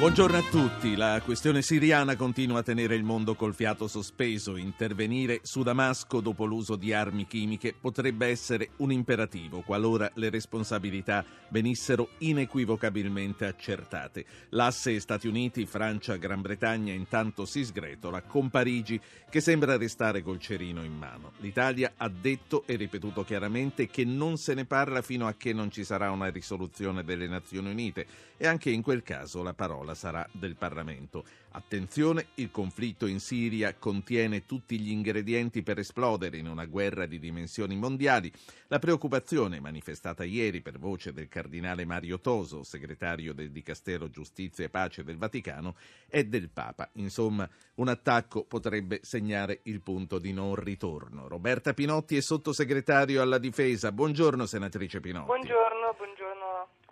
Buongiorno a tutti. La questione siriana continua a tenere il mondo col fiato sospeso. Intervenire su Damasco dopo l'uso di armi chimiche potrebbe essere un imperativo qualora le responsabilità venissero inequivocabilmente accertate. L'asse Stati Uniti, Francia, Gran Bretagna intanto si sgretola con Parigi che sembra restare col cerino in mano. L'Italia ha detto e ripetuto chiaramente che non se ne parla fino a che non ci sarà una risoluzione delle Nazioni Unite e anche in quel caso la parola sarà del Parlamento. Attenzione, il conflitto in Siria contiene tutti gli ingredienti per esplodere in una guerra di dimensioni mondiali. La preoccupazione manifestata ieri per voce del cardinale Mario Toso, segretario del Dicastero Giustizia e Pace del Vaticano, è del Papa. Insomma, un attacco potrebbe segnare il punto di non ritorno. Roberta Pinotti è sottosegretario alla difesa. Buongiorno, senatrice Pinotti. Buongiorno, buongiorno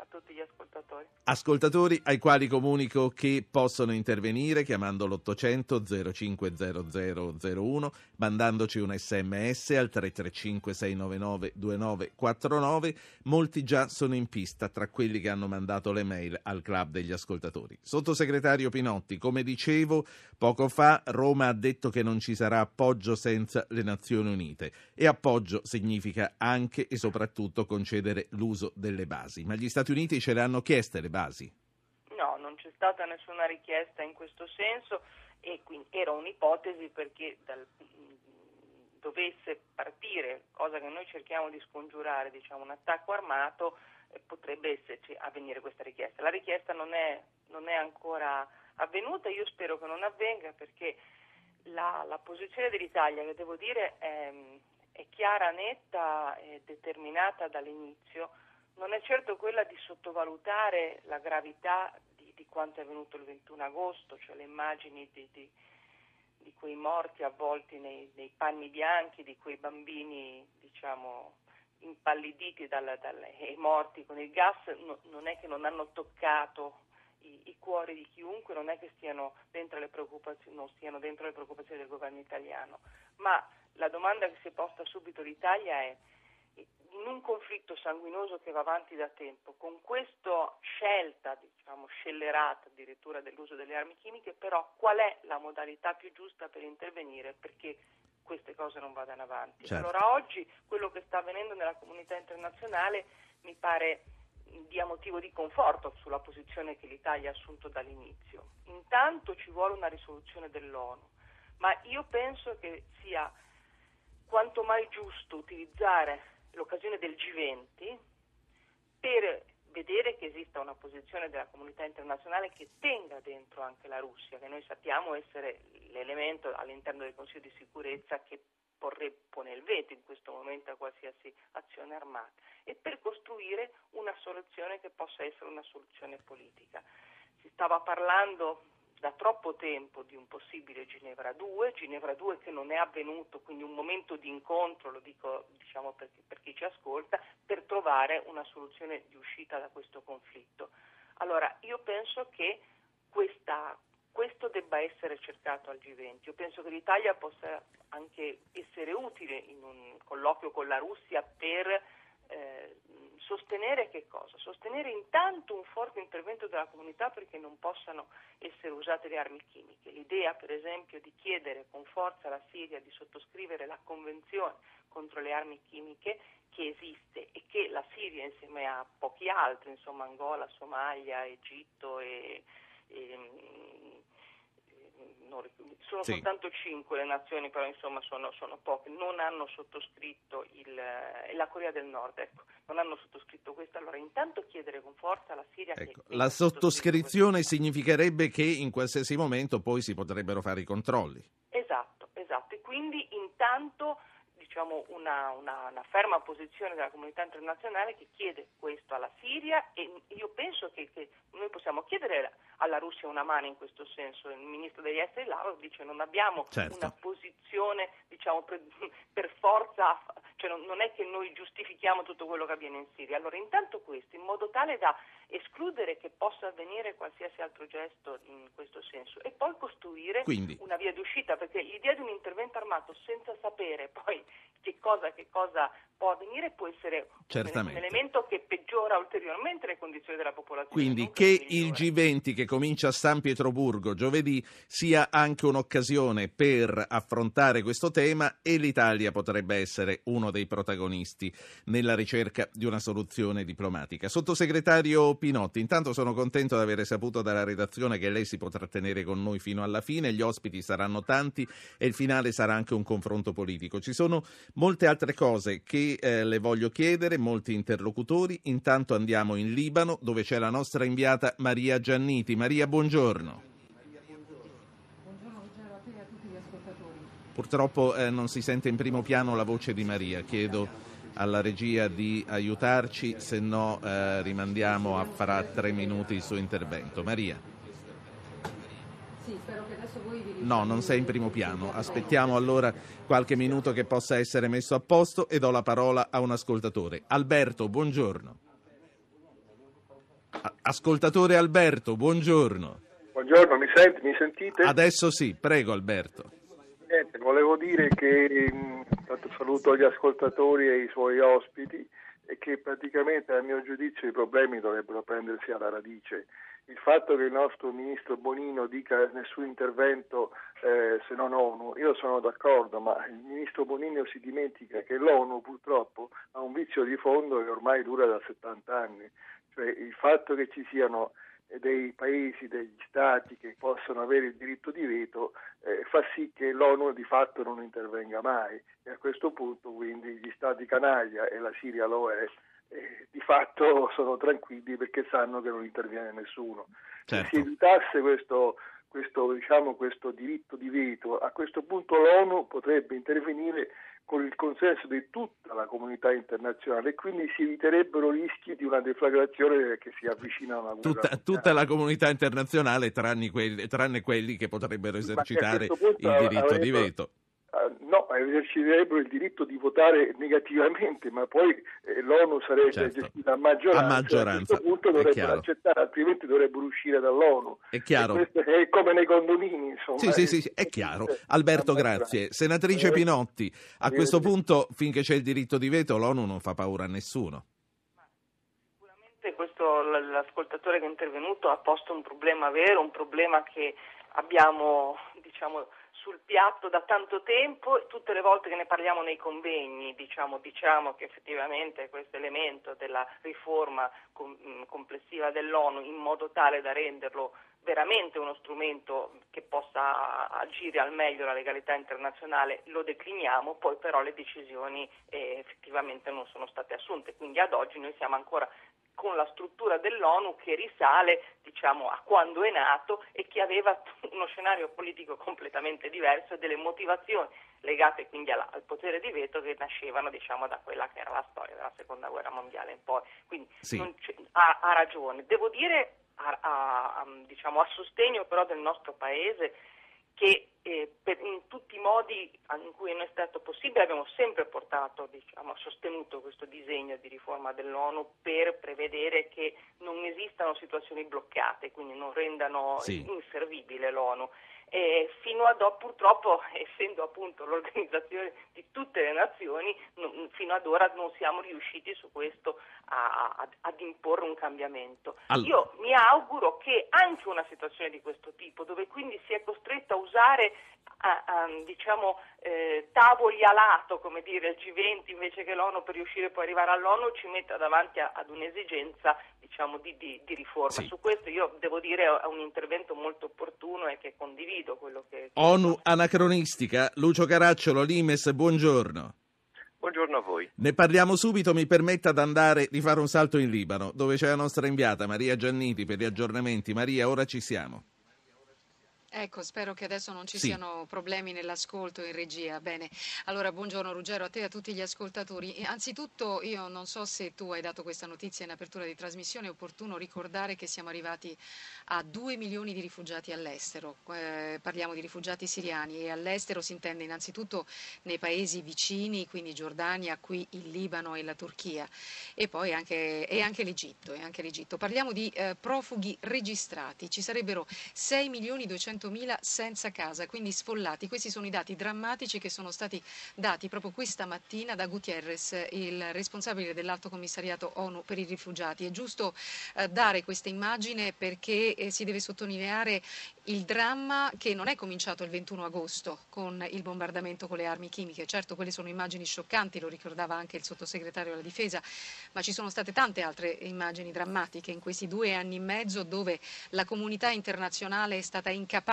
tutti gli ascoltatori. Ascoltatori ai quali comunico che possono intervenire chiamando l'800 050001, mandandoci un sms al 335 699 2949. Molti già sono in pista tra quelli che hanno mandato le mail al club degli ascoltatori. Sottosegretario Pinotti, come dicevo poco fa, Roma ha detto che non ci sarà appoggio senza le Nazioni Unite e appoggio significa anche e soprattutto concedere l'uso delle basi. Ma gli Stati Uniti ce le hanno chieste le basi? No, non c'è stata nessuna richiesta in questo senso e quindi era un'ipotesi perché dal, dovesse partire, cosa che noi cerchiamo di scongiurare, diciamo, un attacco armato, eh, potrebbe esserci avvenire questa richiesta. La richiesta non è, non è, ancora avvenuta, io spero che non avvenga perché la, la posizione dell'Italia, che devo dire è, è chiara, netta e determinata dall'inizio, non è certo quella di sottovalutare la gravità di, di quanto è avvenuto il 21 agosto, cioè le immagini di, di, di quei morti avvolti nei, nei, panni bianchi, di quei bambini diciamo, impalliditi dal, dal, e morti con il gas, no, non è che non hanno toccato i, i, cuori di chiunque, non è che stiano dentro le preoccupazioni, non stiano dentro le preoccupazioni del governo italiano, ma la domanda che si è posta subito l'Italia è in un conflitto sanguinoso che va avanti da tempo, con questa scelta, diciamo, scellerata addirittura dell'uso delle armi chimiche, però qual è la modalità più giusta per intervenire perché queste cose non vadano avanti? Certo. Allora oggi quello che sta avvenendo nella comunità internazionale mi pare dia motivo di conforto sulla posizione che l'Italia ha assunto dall'inizio. Intanto ci vuole una risoluzione dell'ONU, ma io penso che sia quanto mai giusto utilizzare l'occasione del G20 per vedere che esista una posizione della comunità internazionale che tenga dentro anche la Russia, che noi sappiamo essere l'elemento all'interno del Consiglio di sicurezza che porre, pone il veto in questo momento a qualsiasi azione armata e per costruire una soluzione che possa essere una soluzione politica. Si stava parlando da troppo tempo di un possibile Ginevra 2, Ginevra 2 che non è avvenuto, quindi un momento di incontro, lo dico diciamo, per, per chi ci ascolta, per trovare una soluzione di uscita da questo conflitto. Allora, io penso che questa, questo debba essere cercato al G20. Io penso che l'Italia possa anche essere utile in un colloquio con la Russia per eh, sostenere che cosa? Sostenere intanto un forte intervento della comunità perché non possano essere usate le armi chimiche. L'idea, per esempio, di chiedere con forza alla Siria di sottoscrivere la convenzione contro le armi chimiche che esiste e che la Siria insieme a pochi altri, insomma Angola, Somalia, Egitto e, e sono sì. soltanto cinque le nazioni, però insomma sono, sono poche, non hanno sottoscritto il, eh, la Corea del Nord, ecco, non hanno sottoscritto questo, allora intanto chiedere con forza alla Siria ecco, che... La sottoscrizione significherebbe che in qualsiasi momento poi si potrebbero fare i controlli. Esatto, esatto, e quindi intanto diciamo, una, una, una, ferma posizione della comunità internazionale che chiede questo alla Siria e io penso che, che, noi possiamo chiedere alla Russia una mano in questo senso. Il ministro degli esteri Lavrov dice non abbiamo certo. una posizione diciamo, per, per, forza cioè non, non è che noi giustifichiamo tutto quello che avviene in Siria. Allora intanto questo, in modo tale da escludere che possa avvenire qualsiasi altro gesto in questo senso e poi costruire Quindi. una via d'uscita, perché l'idea di un intervento armato senza sapere poi che cosa, che cosa può avvenire può essere Certamente. un elemento che peggiora ulteriormente le condizioni della popolazione. Quindi che il G20 che comincia a San Pietroburgo giovedì sia anche un'occasione per affrontare questo tema e l'Italia potrebbe essere uno dei protagonisti nella ricerca di una soluzione diplomatica. Sottosegretario Pinotti, intanto sono contento di aver saputo dalla redazione che lei si potrà tenere con noi fino alla fine, gli ospiti saranno tanti e il finale sarà anche un confronto politico. Ci sono molte altre cose che eh, le voglio chiedere, molti interlocutori. Intanto andiamo in Libano dove c'è la nostra inviata Maria Gianniti. Maria. Buongiorno Ruggero a te e a tutti gli ascoltatori. Purtroppo eh, non si sente in primo piano la voce di Maria. Chiedo alla regia di aiutarci, se no eh, rimandiamo a farà tre minuti il suo intervento. Maria. Sì, spero che adesso voi vi No, non sei in primo piano. Aspettiamo allora qualche minuto che possa essere messo a posto e do la parola a un ascoltatore. Alberto, buongiorno. Ascoltatore Alberto, buongiorno. Buongiorno, mi, senti, mi sentite? Adesso sì, prego Alberto. Niente, volevo dire che tanto saluto gli ascoltatori e i suoi ospiti e che praticamente a mio giudizio i problemi dovrebbero prendersi alla radice. Il fatto che il nostro ministro Bonino dica nessun intervento eh, se non ONU, io sono d'accordo, ma il ministro Bonino si dimentica che l'ONU purtroppo ha un vizio di fondo che ormai dura da 70 anni, cioè il fatto che ci siano dei paesi, degli stati che possono avere il diritto di veto eh, fa sì che l'ONU di fatto non intervenga mai e a questo punto quindi gli stati canaglia e la Siria lo è eh, di fatto sono tranquilli perché sanno che non interviene nessuno. Certo. Se si evitasse questo, questo, diciamo, questo diritto di veto, a questo punto l'ONU potrebbe intervenire con il consenso di tutta la comunità internazionale e quindi si eviterebbero rischi di una deflagrazione che si avvicina a una guerra. Tutta, tutta la comunità internazionale, tranne quelli, tranne quelli che potrebbero esercitare il diritto di avrebbero- veto. Ah, No, eserciterebbero il diritto di votare negativamente, ma poi eh, l'ONU sarebbe Certo. gestita a maggioranza. A maggioranza, A questo punto è dovrebbero accettare, altrimenti dovrebbero uscire dall'ONU. È chiaro. E è come nei condomini, insomma. Sì, sì, sì, sì, è chiaro. Alberto, grazie. Senatrice Eh, Pinotti, a eh, questo punto, finché c'è il diritto di veto, l'ONU non fa paura a nessuno. Sicuramente questo, l'ascoltatore che è intervenuto ha posto un problema vero, un problema che abbiamo diciamo, sul piatto da tanto tempo e tutte le volte che ne parliamo nei convegni diciamo, diciamo che effettivamente questo elemento della riforma mh, complessiva dell'ONU in modo tale da renderlo veramente uno strumento che possa agire al meglio la legalità internazionale lo decliniamo, poi però le decisioni eh, effettivamente non sono state assunte, quindi ad oggi noi siamo ancora con la struttura dell'ONU che risale diciamo, a quando è nato e che aveva uno scenario politico completamente diverso e delle motivazioni legate quindi alla- al potere di veto che nascevano diciamo, da quella che era la storia della seconda guerra mondiale in poi. Quindi Sì. ha, ha ragione. Devo dire a, a- a- diciamo, a sostegno però del nostro Paese che eh, per- in tutti i modi in cui non è stato possibile abbiamo sempre portato, diciamo, sostenuto questo disegno di riforma dell'ONU per prevedere che non esistano situazioni bloccate, quindi non rendano Sì. inservibile l'ONU. E fino ad ora, purtroppo, essendo appunto l'organizzazione di tutte le nazioni, non- fino ad ora non siamo riusciti su questo a- a- ad imporre un cambiamento. All- Io mi auguro che anche una situazione di questo tipo, dove quindi si è costretto a usare a, diciamo, eh, tavoli a lato, come dire, il G20 invece che l'ONU per riuscire poi ad arrivare all'ONU, ci metta davanti a- ad un'esigenza diciamo, di, di- di riforma. Sì. Su questo io devo dire è un intervento molto opportuno e che condivido quello che... ONU anacronistica, Lucio Caracciolo, Limes, buongiorno. Buongiorno a voi. Ne parliamo subito, mi permetta di andare di fare un salto in Libano, dove c'è la nostra inviata Maria Gianniti per gli aggiornamenti. Maria, ora ci siamo. Ecco, spero che adesso non ci Sì. siano problemi nell'ascolto in regia. Bene, allora buongiorno Ruggero a te e a tutti gli ascoltatori. E Anzitutto io non so se tu hai dato questa notizia in apertura di trasmissione, è opportuno ricordare che siamo arrivati a 2 milioni di rifugiati all'estero. Eh, parliamo di rifugiati siriani e all'estero si intende innanzitutto nei paesi vicini, quindi Giordania, qui il Libano e la Turchia e poi anche, e anche l'Egitto. e anche l'Egitto. Parliamo di eh, profughi registrati, ci sarebbero 6 milioni 200 mila senza casa, quindi sfollati. Questi sono i dati drammatici che sono stati dati proprio questa mattina da Gutierrez, il responsabile dell'Alto Commissariato ONU per i rifugiati. È giusto eh, dare questa immagine perché eh, si deve sottolineare il dramma che non è cominciato il 21 agosto con il bombardamento con le armi chimiche. Certo, quelle sono immagini scioccanti, lo ricordava anche il sottosegretario alla difesa, ma ci sono state tante altre immagini drammatiche in questi due anni e mezzo dove la comunità internazionale è stata incapace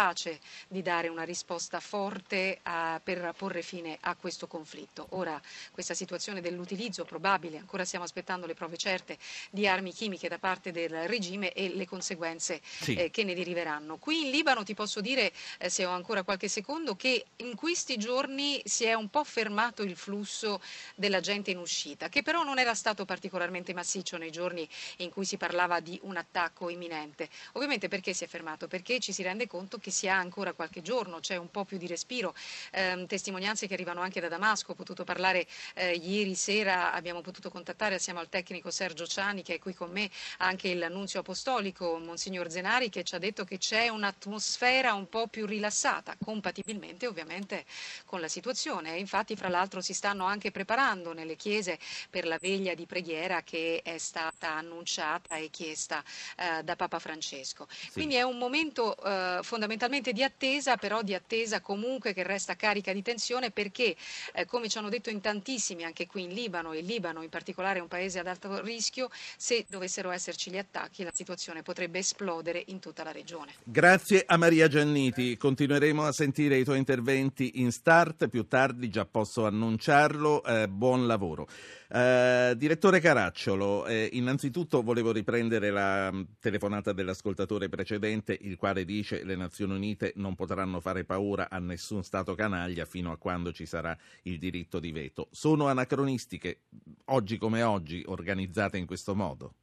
di dare una risposta forte a- per porre fine a questo conflitto. Ora questa situazione dell'utilizzo probabile, ancora stiamo aspettando le prove certe, di armi chimiche da parte del regime e le conseguenze Sì. eh, che ne deriveranno. Qui in Libano ti posso dire, eh, se ho ancora qualche secondo, che in questi giorni si è un po' fermato il flusso della gente in uscita, che però non era stato particolarmente massiccio nei giorni in cui si parlava di un attacco imminente. Ovviamente perché si è fermato? Perché ci si rende conto che si ha ancora qualche giorno, c'è un po' più di respiro. Ehm, testimonianze che arrivano anche da Damasco, ho potuto parlare eh, ieri sera, abbiamo potuto contattare assieme al tecnico Sergio Ciani che è qui con me, anche il nunzio apostolico Monsignor Zenari che ci ha detto che c'è un'atmosfera un po' più rilassata, compatibilmente ovviamente con la situazione. Infatti fra l'altro si stanno anche preparando nelle chiese per la veglia di preghiera che è stata annunciata e chiesta eh, da Papa Francesco. Quindi è un momento eh, fondamentalmente di attesa, però di attesa comunque che resta carica di tensione perché, eh, come ci hanno detto in tantissimi, anche qui in Libano, e il Libano in particolare è un paese ad alto rischio, se dovessero esserci gli attacchi la situazione potrebbe esplodere in tutta la regione. Grazie a Maria Gianniti. Continueremo a sentire i tuoi interventi in start. Più tardi già posso annunciarlo. Eh, buon lavoro. Eh, direttore Caracciolo, eh, innanzitutto volevo riprendere la mh, telefonata dell'ascoltatore precedente, il quale dice le Nazioni Unite non potranno fare paura a nessun Stato canaglia fino a quando ci sarà il diritto di veto. Sono anacronistiche, oggi come oggi, organizzate in questo modo?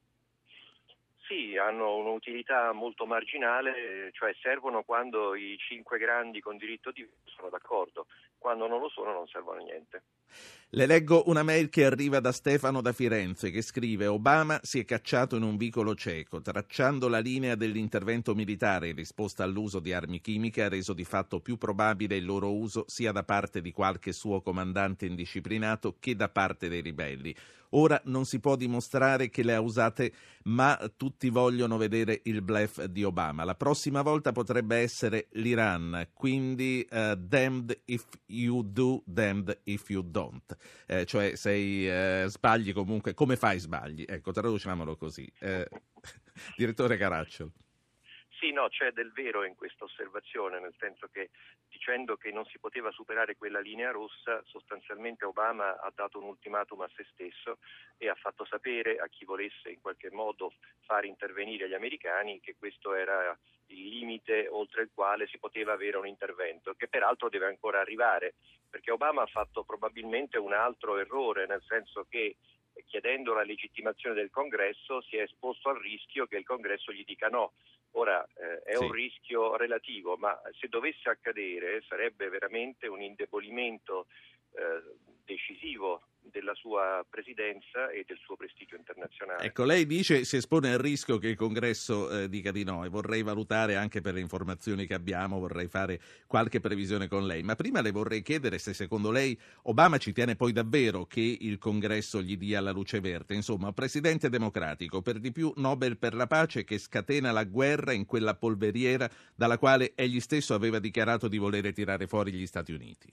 Sì, hanno un'utilità molto marginale, cioè servono quando i cinque grandi con diritto di veto sono d'accordo, quando non lo sono non servono a niente. Le leggo una mail che arriva da Stefano da Firenze che scrive Obama si è cacciato in un vicolo cieco, tracciando la linea dell'intervento militare in risposta all'uso di armi chimiche ha reso di fatto più probabile il loro uso sia da parte di qualche suo comandante indisciplinato che da parte dei ribelli. Ora non si può dimostrare che le ha usate, ma tutti vogliono vedere il bluff di Obama. La prossima volta potrebbe essere l'Iran, quindi eh, damned if you do, damned if you don't. Eh, cioè sei eh, sbagli comunque, come fai sbagli? Ecco, traduciamolo così. Eh, direttore Caracciolo. Sì, no, c'è del vero in questa osservazione, nel senso che dicendo che non si poteva superare quella linea rossa, sostanzialmente Obama ha dato un ultimatum a se stesso e ha fatto sapere a chi volesse in qualche modo far intervenire gli americani che questo era il limite oltre il quale si poteva avere un intervento, che peraltro deve ancora arrivare, perché Obama ha fatto probabilmente un altro errore, nel senso che chiedendo la legittimazione del congresso si è esposto al rischio che il congresso gli dica no. Ora eh, è Sì. un rischio relativo, ma se dovesse accadere sarebbe veramente un indebolimento eh, decisivo della sua presidenza e del suo prestigio internazionale. Ecco, lei dice si espone al rischio che il congresso eh, dica di no e vorrei valutare anche per le informazioni che abbiamo, vorrei fare qualche previsione con lei. Ma prima le vorrei chiedere se secondo lei Obama ci tiene poi davvero che il congresso gli dia la luce verde. Insomma, presidente democratico, per di più Nobel per la pace, che scatena la guerra in quella polveriera dalla quale egli stesso aveva dichiarato di volere tirare fuori gli Stati Uniti.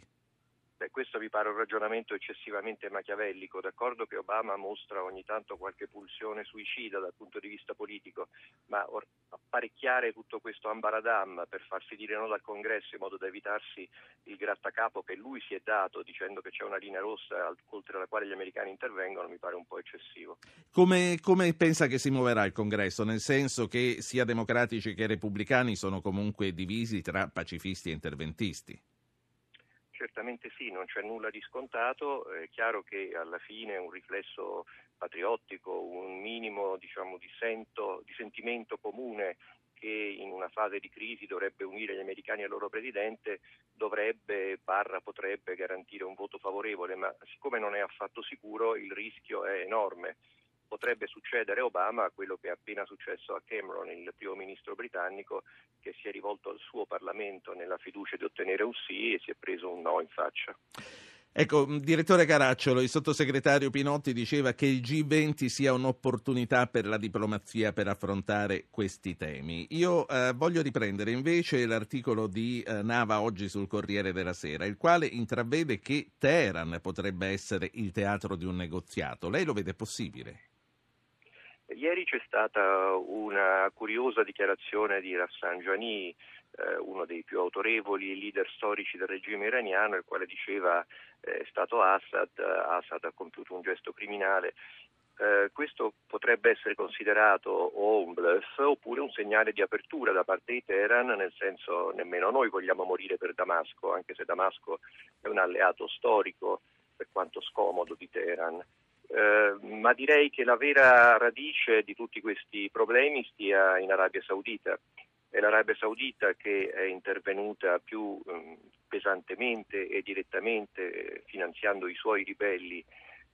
Questo mi pare un ragionamento eccessivamente machiavellico. D'accordo che Obama mostra ogni tanto qualche pulsione suicida dal punto di vista politico, ma apparecchiare tutto questo ambaradam per farsi dire no dal congresso in modo da evitarsi il grattacapo che lui si è dato dicendo che c'è una linea rossa oltre la quale gli americani intervengono mi pare un po' eccessivo. Come, come pensa che si muoverà il congresso? Nel senso che sia democratici che repubblicani sono comunque divisi tra pacifisti e interventisti? Certamente sì, non c'è nulla di scontato, è chiaro che alla fine un riflesso patriottico, un minimo diciamo, di, sento, di sentimento comune che in una fase di crisi dovrebbe unire gli americani al loro presidente, dovrebbe, barra potrebbe garantire un voto favorevole, ma siccome non è affatto sicuro il rischio è enorme potrebbe succedere a Obama quello che è appena successo a Cameron, il primo ministro britannico, che si è rivolto al suo Parlamento nella fiducia di ottenere un sì e si è preso un no in faccia. Ecco, direttore Caracciolo, il sottosegretario Pinotti diceva che il G20 sia un'opportunità per la diplomazia per affrontare questi temi. Io eh, voglio riprendere invece l'articolo di eh, Nava oggi sul Corriere della Sera, il quale intravede che Teheran potrebbe essere il teatro di un negoziato. Lei lo vede possibile? Ieri c'è stata una curiosa dichiarazione di Rafsanjani, eh, uno dei più autorevoli leader storici del regime iraniano, il quale diceva eh, è stato Assad, Assad ha compiuto un gesto criminale. Eh, questo potrebbe essere considerato o un bluff oppure un segnale di apertura da parte di Teheran, nel senso nemmeno noi vogliamo morire per Damasco, anche se Damasco è un alleato storico per quanto scomodo di Teheran. Eh, ma direi che la vera radice di tutti questi problemi stia in Arabia Saudita. È l'Arabia Saudita che è intervenuta più eh, pesantemente e direttamente eh, finanziando i suoi ribelli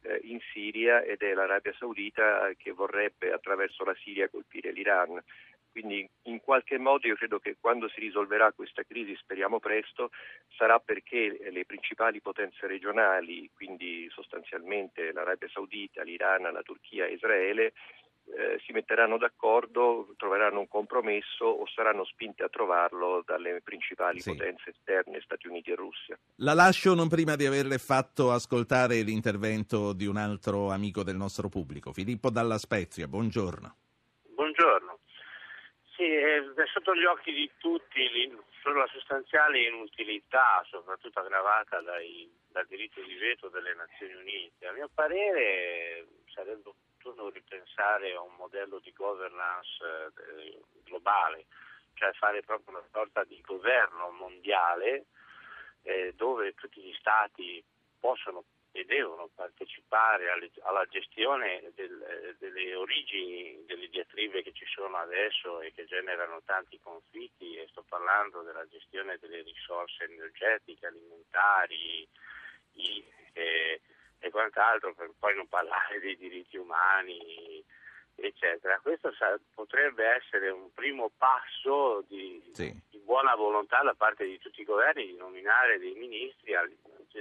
eh, in Siria ed è l'Arabia Saudita che vorrebbe attraverso la Siria colpire l'Iran. Quindi in qualche modo io credo che quando si risolverà questa crisi, speriamo presto, sarà perché le principali potenze regionali, quindi sostanzialmente l'Arabia Saudita, l'Iran, la Turchia e Israele, eh, si metteranno d'accordo, troveranno un compromesso o saranno spinte a trovarlo dalle principali sì. potenze esterne, Stati Uniti e Russia. La lascio non prima di averle fatto ascoltare l'intervento di un altro amico del nostro pubblico, Filippo Dalla Spezia. Buongiorno. Buongiorno. Sì, è sotto gli occhi di tutti la sostanziale inutilità, soprattutto aggravata dai, dal diritto di veto delle Nazioni Unite. A mio parere sarebbe opportuno ripensare a un modello di governance eh, globale, cioè fare proprio una sorta di governo mondiale eh, dove tutti gli stati possono e devono partecipare alle, alla gestione del, delle origini delle diatribe che ci sono adesso e che generano tanti conflitti e sto parlando della gestione delle risorse energetiche, alimentari i, e, e quant'altro, per poi non parlare dei diritti umani eccetera. Questo sa- potrebbe essere un primo passo di, sì. di, buona volontà da parte di tutti i governi di nominare dei ministri,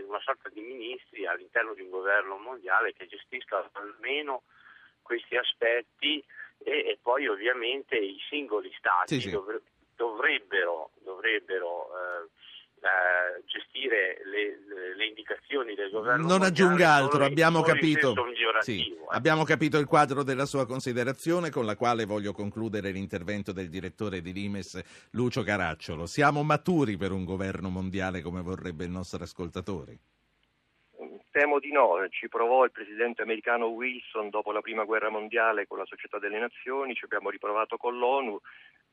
una sorta di ministri all'interno di un governo mondiale che gestisca almeno questi aspetti e, e poi ovviamente i singoli stati sì, sì. Dovre- dovrebbero, dovrebbero eh, eh, gestire le, le, indicazioni del governo. Non aggiunga altro, abbiamo capito, sì, eh. abbiamo capito il quadro della sua considerazione con la quale voglio concludere l'intervento del direttore di Limes, Lucio Caracciolo. Siamo maturi per un governo mondiale come vorrebbe il nostro ascoltatore? Temo di no, ci provò il presidente americano Wilson dopo la prima guerra mondiale con la Società delle Nazioni, ci abbiamo riprovato con l'ONU,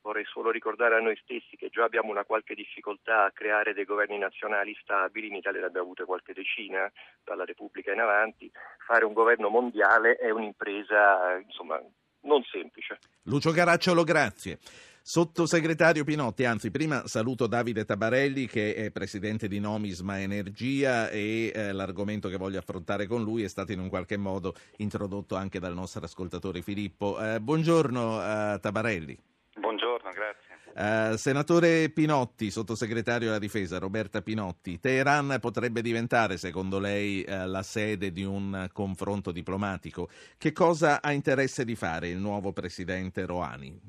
vorrei solo ricordare a noi stessi che già abbiamo una qualche difficoltà a creare dei governi nazionali stabili, in Italia ne abbiamo avute qualche decina dalla Repubblica in avanti, fare un governo mondiale è un'impresa insomma non semplice. Lucio Caracciolo, grazie. Sottosegretario Pinotti, anzi prima saluto Davide Tabarelli che è presidente di Nomisma Energia e eh, l'argomento che voglio affrontare con lui è stato in un qualche modo introdotto anche dal nostro ascoltatore Filippo. Eh, buongiorno eh, Tabarelli. Grazie. Uh, senatore Pinotti, sottosegretario alla difesa, Roberta Pinotti, Teheran potrebbe diventare, secondo lei, uh, la sede di un confronto diplomatico. Che cosa ha interesse di fare il nuovo presidente Rouhani?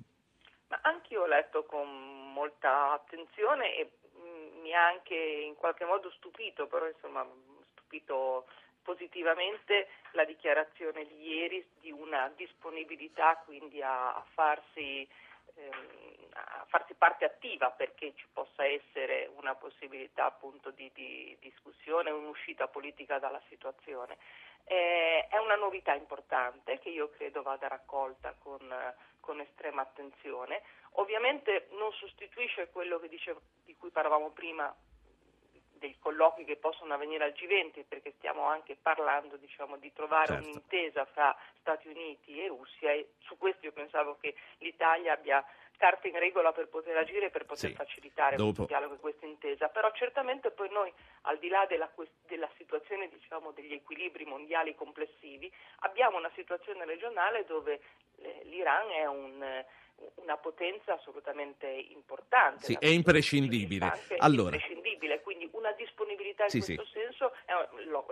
Ma anch'io ho letto con molta attenzione e mm, mi ha anche in qualche modo stupito, però insomma colpito positivamente la dichiarazione di ieri di una disponibilità quindi a, a farsi ehm, a farsi parte attiva perché ci possa essere una possibilità appunto di, di discussione, un'uscita politica dalla situazione. Eh, è una novità importante che io credo vada raccolta con, con estrema attenzione. Ovviamente non sostituisce quello dicevo, di cui parlavamo prima dei colloqui che possono avvenire al G20 perché stiamo anche parlando diciamo, di trovare certo. un'intesa fra Stati Uniti e Russia e su questo io pensavo che l'Italia abbia carte in regola per poter agire e per poter sì. facilitare Dopo. questo dialogo e questa intesa, però certamente poi noi al di là della, della situazione diciamo, degli equilibri mondiali complessivi abbiamo una situazione regionale dove eh, l'Iran è un una potenza assolutamente importante. Sì, è imprescindibile. Allora. imprescindibile, disponibilità in sì, questo sì. senso è,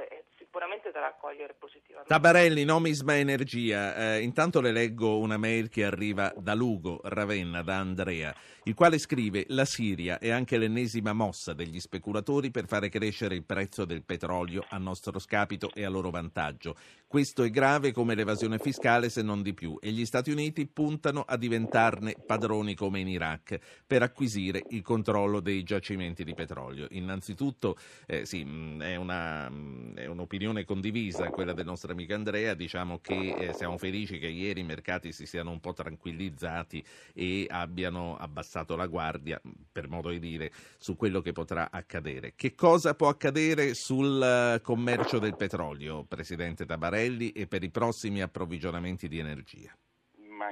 è, sicuramente da raccogliere positivamente. Tabarelli, Nomisma Energia. Eh, intanto le leggo una mail che arriva da Lugo, Ravenna, da Andrea, il quale scrive la Siria è anche l'ennesima mossa degli speculatori per fare crescere il prezzo del petrolio a nostro scapito e a loro vantaggio. Questo è grave come l'evasione fiscale se non di più e gli Stati Uniti puntano a diventarne padroni come in Iraq per acquisire il controllo dei giacimenti di petrolio. Innanzitutto eh, sì, è, una, è, un'opinione condivisa quella del nostro amico Andrea, diciamo che eh, siamo felici che ieri i mercati si siano un po' tranquillizzati e abbiano abbassato la guardia, per modo di dire, su quello che potrà accadere. Che cosa può accadere sul eh, commercio del petrolio, Presidente Tabarelli, e per i prossimi approvvigionamenti di energia?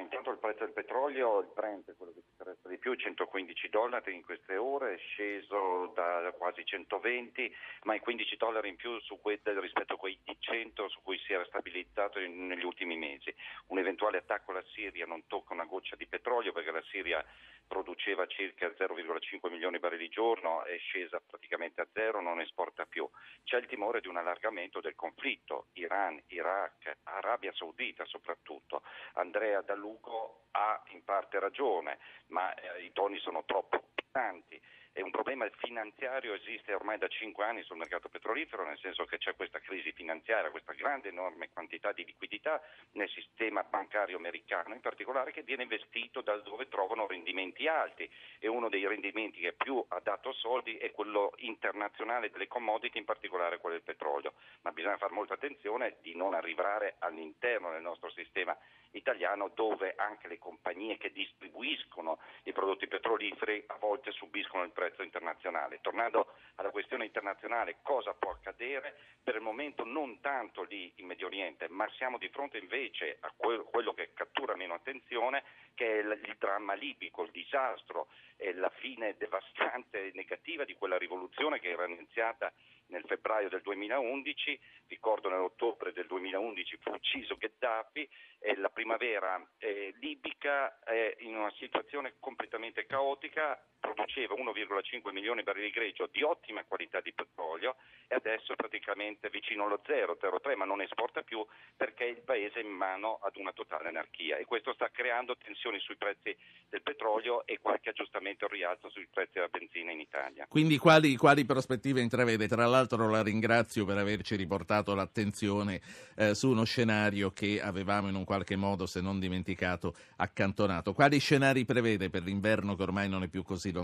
intanto il prezzo del petrolio, il Brent, quello che ci interessa di più, 115 dollari in queste ore, è sceso da quasi 120, ma i 15 dollari in più que- rispetto a quei 100 su cui si era stabilizzato in, negli ultimi mesi. Un eventuale attacco alla Siria non tocca una goccia di petrolio perché la Siria produceva circa 0,5 milioni di barili giorno, è scesa praticamente a zero, non esporta più. C'è il timore di un allargamento del conflitto, Iran, Iraq, Arabia Saudita soprattutto. Andrea Dallugo ha in parte ragione, ma eh, i toni sono troppo pesanti e un problema finanziario esiste ormai da cinque anni sul mercato petrolifero, nel senso che c'è questa crisi finanziaria, questa grande enorme quantità di liquidità nel sistema bancario americano, in particolare che viene investito da dove trovano rendimenti alti e uno dei rendimenti che più ha dato soldi è quello internazionale delle commodity, in particolare quello del petrolio. Ma bisogna fare molta attenzione di non arrivare all'interno del nostro sistema italiano dove anche le compagnie che distribuiscono i prodotti petroliferi a volte subiscono il prezzo prezzo internazionale. Tornando alla questione internazionale, cosa può accadere? Per il momento non tanto lì in Medio Oriente, ma siamo di fronte invece a quello che cattura meno attenzione, che è il dramma libico, il disastro e la fine devastante e negativa di quella rivoluzione che era iniziata nel febbraio del 2011, ricordo nell'ottobre del 2011 fu ucciso Gheddafi e la primavera eh, libica è in una situazione completamente caotica, produceva 1,5 milioni di barili greggio di ottima qualità di petrolio e adesso è praticamente vicino allo 0,03, ma non esporta più perché il paese è in mano ad una totale anarchia e questo sta creando tensioni sui prezzi del petrolio e qualche aggiustamento al rialzo sui prezzi della benzina in Italia. Quindi quali, quali prospettive intravede? Tra l'altro la ringrazio per averci riportato l'attenzione eh, su uno scenario che avevamo in un qualche modo, se non dimenticato, accantonato. Quali scenari prevede per l'inverno che ormai non è più così lontano?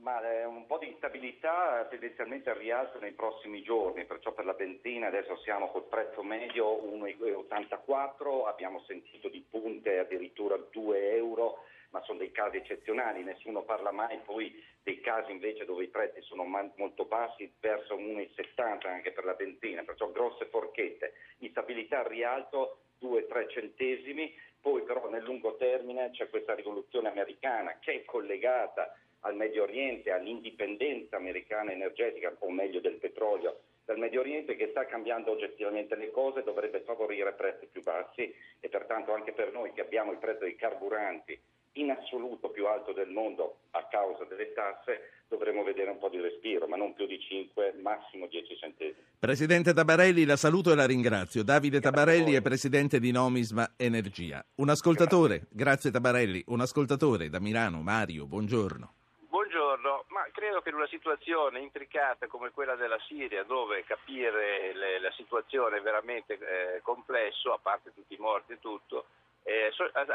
Ma eh, un po' di instabilità tendenzialmente al rialzo nei prossimi giorni, perciò per la benzina adesso siamo col prezzo medio 1,84, abbiamo sentito di punte addirittura 2 euro ma sono dei casi eccezionali, nessuno parla mai poi dei casi invece dove i prezzi sono molto bassi verso 1,70 anche per la benzina, perciò grosse forchette, instabilità al rialto 2-3 centesimi, poi però nel lungo termine c'è questa rivoluzione americana che è collegata al Medio Oriente, all'indipendenza americana energetica, o meglio del petrolio dal Medio Oriente che sta cambiando oggettivamente le cose, dovrebbe favorire prezzi più bassi e pertanto anche per noi che abbiamo il prezzo dei carburanti in assoluto più alto del mondo a causa delle tasse, dovremo vedere un po' di respiro, ma non più di 5, massimo 10 centesimi. Presidente Tabarelli, la saluto e la ringrazio. Davide grazie Tabarelli è presidente di Nomisma Energia. Un ascoltatore, grazie. grazie Tabarelli, un ascoltatore da Milano, Mario, buongiorno. Buongiorno, ma credo che in una situazione intricata come quella della Siria, dove capire le, la situazione è veramente eh, complesso, a parte tutti i morti e tutto, eh,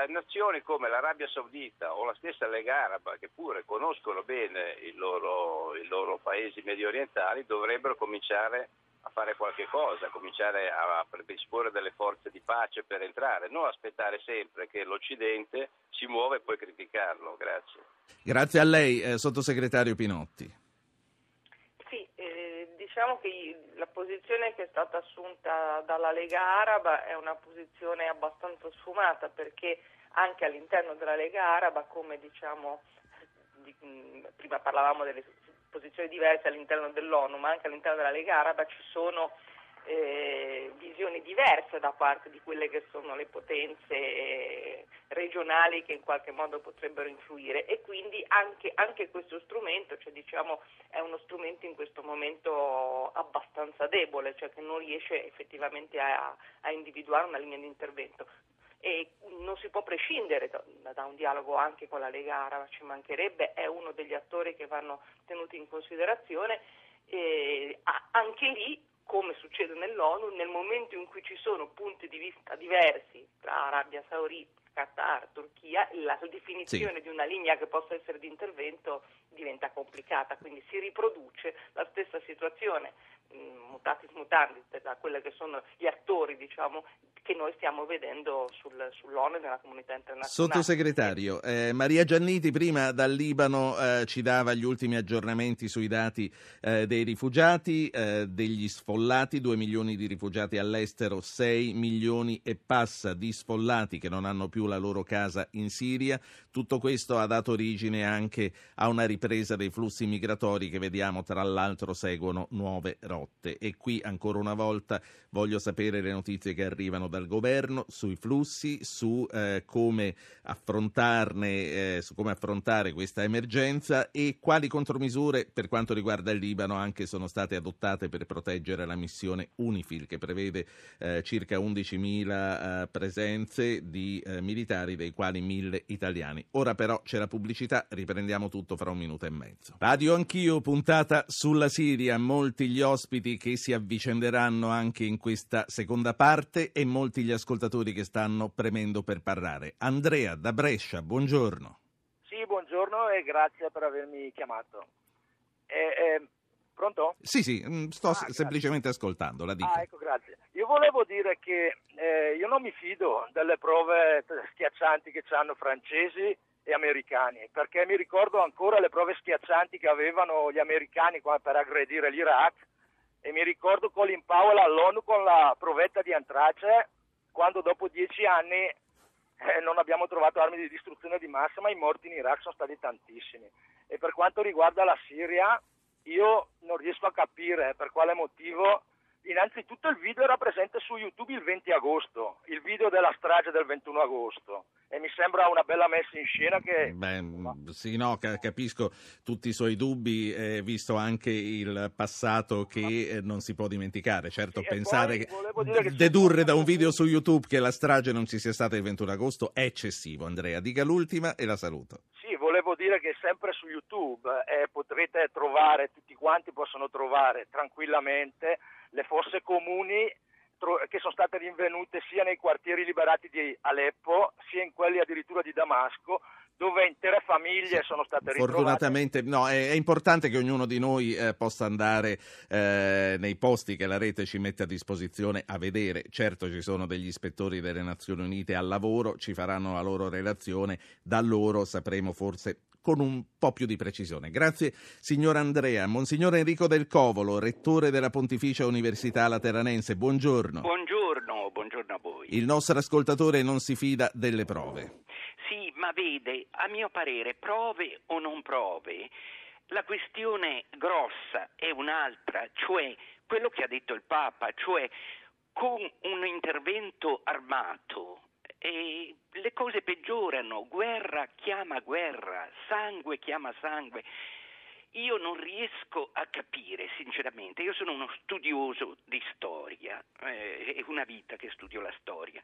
nazioni come l'Arabia Saudita o la stessa Lega Araba, che pure conoscono bene i loro, loro paesi medio orientali, dovrebbero cominciare a fare qualche cosa, cominciare a predisporre delle forze di pace per entrare, non aspettare sempre che l'Occidente si muova e poi criticarlo. Grazie. Grazie a lei, eh, sottosegretario Pinotti. Diciamo che la posizione che è stata assunta dalla Lega Araba è una posizione abbastanza sfumata perché anche all'interno della Lega Araba, come diciamo, di, prima parlavamo delle posizioni diverse all'interno dell'ONU, ma anche all'interno della Lega Araba ci sono eh, visioni diverse da parte di quelle che sono le potenze regionali che in qualche modo potrebbero influire e quindi anche, anche questo strumento cioè diciamo, è uno strumento in questo momento abbastanza debole, cioè che non riesce effettivamente a, a individuare una linea di intervento e non si può prescindere da, un dialogo anche con la Lega Araba, ci mancherebbe, è uno degli attori che vanno tenuti in considerazione. E anche lì, come succede nell'ONU, nel momento in cui ci sono punti di vista diversi tra Arabia Saudita, Qatar, Turchia, la definizione sì. di una linea che possa essere di intervento diventa complicata, quindi si riproduce la stessa situazione mutatis mutandis da quelli che sono gli attori diciamo, che noi stiamo vedendo sul, sull'ONU e nella comunità internazionale. Sottosegretario, eh, Maria Gianniti prima dal Libano eh, ci dava gli ultimi aggiornamenti sui dati eh, dei rifugiati, eh, degli sfollati, 2 milioni di rifugiati all'estero, 6 milioni e passa di sfollati che non hanno più la loro casa in Siria. Tutto questo ha dato origine anche a una ripresa dei flussi migratori che vediamo tra l'altro seguono nuove rotte. E qui ancora una volta voglio sapere le notizie che arrivano dal governo sui flussi, su eh, come affrontarne, eh, su come affrontare questa emergenza e quali contromisure per quanto riguarda il Libano anche sono state adottate per proteggere la missione UNIFIL che prevede eh, circa 11.000 eh, presenze di eh, militari, dei quali 1.000 italiani. Ora però c'è la pubblicità, riprendiamo tutto fra un minuto e mezzo. Radio Anch'io, puntata sulla Siria, molti gli ospiti che si avvicenderanno anche in questa seconda parte e molti molti gli ascoltatori che stanno premendo per parlare. Andrea da Brescia, buongiorno. Sì, buongiorno e grazie per avermi chiamato. Eh, eh, pronto? Sì, sì, mm, sto ah, semplicemente ascoltando, la dica. Ah, ecco, grazie. Io volevo dire che eh, io non mi fido delle prove schiaccianti che hanno francesi e americani, perché mi ricordo ancora le prove schiaccianti che avevano gli americani per aggredire l'Iraq e mi ricordo Colin Powell all'ONU con la provetta di antrace quando dopo dieci anni eh, non abbiamo trovato armi di distruzione di massa, ma i morti in Iraq sono stati tantissimi. E per quanto riguarda la Siria, io non riesco a capire per quale motivo Innanzitutto il video era presente su YouTube il 20 agosto, il video della strage del 21 agosto e mi sembra una bella messa in scena che... Beh, sì, no, capisco tutti i suoi dubbi, eh, visto anche il passato che eh, non si può dimenticare. Certo, sì, pensare che dedurre da un video su YouTube che la strage non ci sia stata il 21 agosto è eccessivo. Andrea, dica l'ultima e la saluto. Sì, volevo dire che sempre su YouTube eh, potrete trovare, tutti quanti possono trovare tranquillamente le fosse comuni che sono state rinvenute sia nei quartieri liberati di Aleppo sia in quelli addirittura di Damasco dove intere famiglie sono state ritrovate. Fortunatamente no, è, è importante che ognuno di noi eh, possa andare eh, nei posti che la rete ci mette a disposizione a vedere. Certo ci sono degli ispettori delle Nazioni Unite al lavoro, ci faranno la loro relazione, da loro sapremo forse con un po' più di precisione. Grazie signor Andrea. Monsignor Enrico del Covolo, rettore della Pontificia Università Lateranense, buongiorno. Buongiorno, buongiorno a voi. Il nostro ascoltatore non si fida delle prove. Sì, ma vede, a mio parere, prove o non prove, la questione grossa è un'altra, cioè quello che ha detto il Papa, cioè con un intervento armato e le cose peggiorano, guerra chiama guerra, sangue chiama sangue. Io non riesco a capire, sinceramente, io sono uno studioso di storia, eh, è una vita che studio la storia.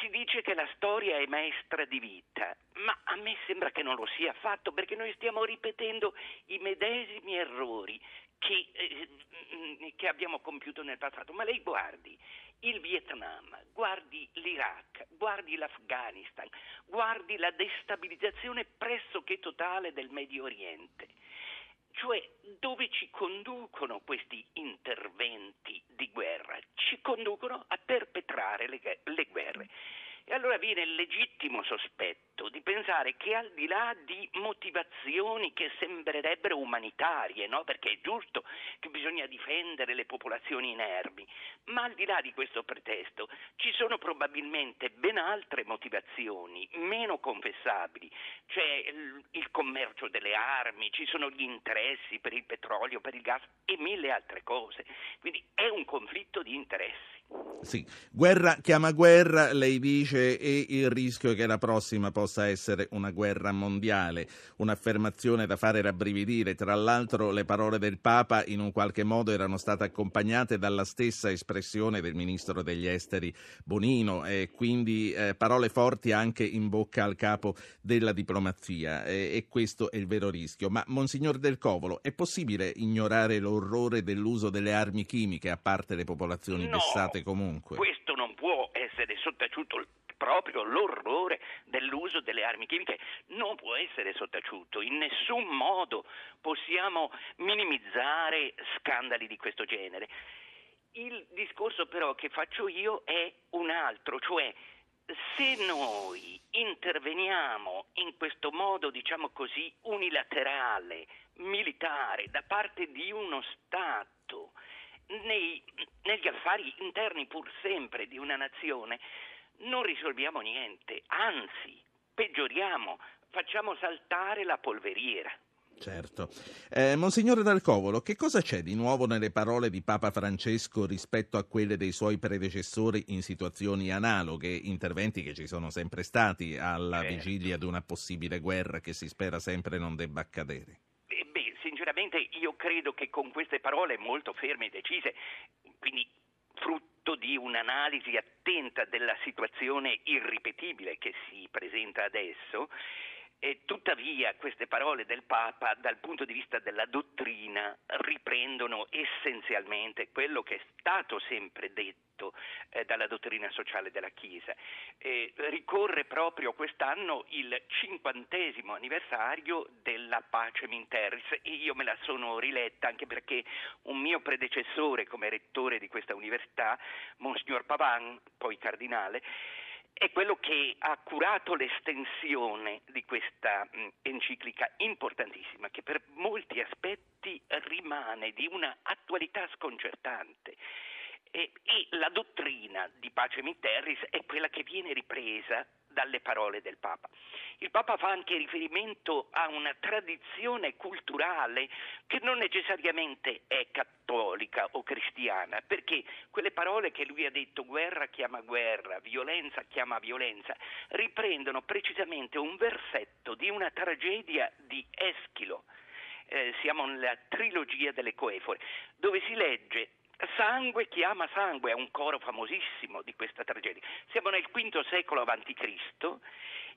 Si dice che la storia è maestra di vita Ma a me sembra che non lo sia affatto perché noi stiamo ripetendo i medesimi errori che, eh, che, abbiamo compiuto nel passato. Ma lei guardi il Vietnam, guardi l'Iraq, guardi l'Afghanistan, guardi la destabilizzazione pressoché totale del Medio Oriente. Cioè, dove ci conducono questi interventi di guerra? Ci conducono a perpetrare le, le guerre. E allora viene il legittimo sospetto di pensare che al di là di motivazioni che sembrerebbero umanitarie, no? perché è giusto che bisogna difendere le popolazioni inermi, ma al di là di questo pretesto ci sono probabilmente ben altre motivazioni, meno confessabili, cioè il commercio delle armi, ci sono gli interessi per il petrolio, per il gas e mille altre cose. Quindi è un conflitto di interessi. Sì, guerra chiama guerra, lei dice, e il rischio che la prossima possa essere una guerra mondiale, un'affermazione da fare rabbrividire. Tra l'altro le parole del Papa in un qualche modo erano state accompagnate dalla stessa espressione del ministro degli esteri Bonino, e quindi eh, parole forti anche in bocca al capo della diplomazia e, e questo è il vero rischio. Ma Monsignor Del Covolo, è possibile ignorare l'orrore dell'uso delle armi chimiche a parte le popolazioni no. Comunque. Questo non può essere sottaciuto proprio l'orrore dell'uso delle armi chimiche non può essere sottaciuto, in nessun modo possiamo minimizzare scandali di questo genere. Il discorso però che faccio io è un altro, cioè se noi interveniamo in questo modo, diciamo così, unilaterale, militare, da parte di uno Stato, nei, negli affari interni pur sempre di una nazione non risolviamo niente, anzi peggioriamo, facciamo saltare la polveriera. Certo. Eh, Monsignore D'Alcovolo, che cosa c'è di nuovo nelle parole di Papa Francesco rispetto a quelle dei suoi predecessori in situazioni analoghe, interventi che ci sono sempre stati alla eh. vigilia di una possibile guerra che si spera sempre non debba accadere? Sinceramente io credo che con queste parole molto ferme e decise, quindi frutto di un'analisi attenta della situazione irripetibile che si presenta adesso, e tuttavia queste parole del Papa dal punto di vista della dottrina riprendono essenzialmente quello che è stato sempre detto eh, dalla dottrina sociale della Chiesa. Eh, ricorre proprio quest'anno il cinquantesimo anniversario della Pace Minterris e io me la sono riletta anche perché un mio predecessore come rettore di questa università, Monsignor Pavan, poi cardinale, è quello che ha curato l'estensione di questa enciclica importantissima, che per molti aspetti rimane di una attualità sconcertante. E, e la dottrina di Pace Mitterris è quella che viene ripresa dalle parole del Papa. Il Papa fa anche riferimento a una tradizione culturale che non necessariamente è cattolica o cristiana, perché quelle parole che lui ha detto guerra chiama guerra, violenza chiama violenza, riprendono precisamente un versetto di una tragedia di Eschilo. Eh, siamo nella trilogia delle Coefore, dove si legge Sangue chiama sangue, è un coro famosissimo di questa tragedia. Siamo nel V secolo a.C.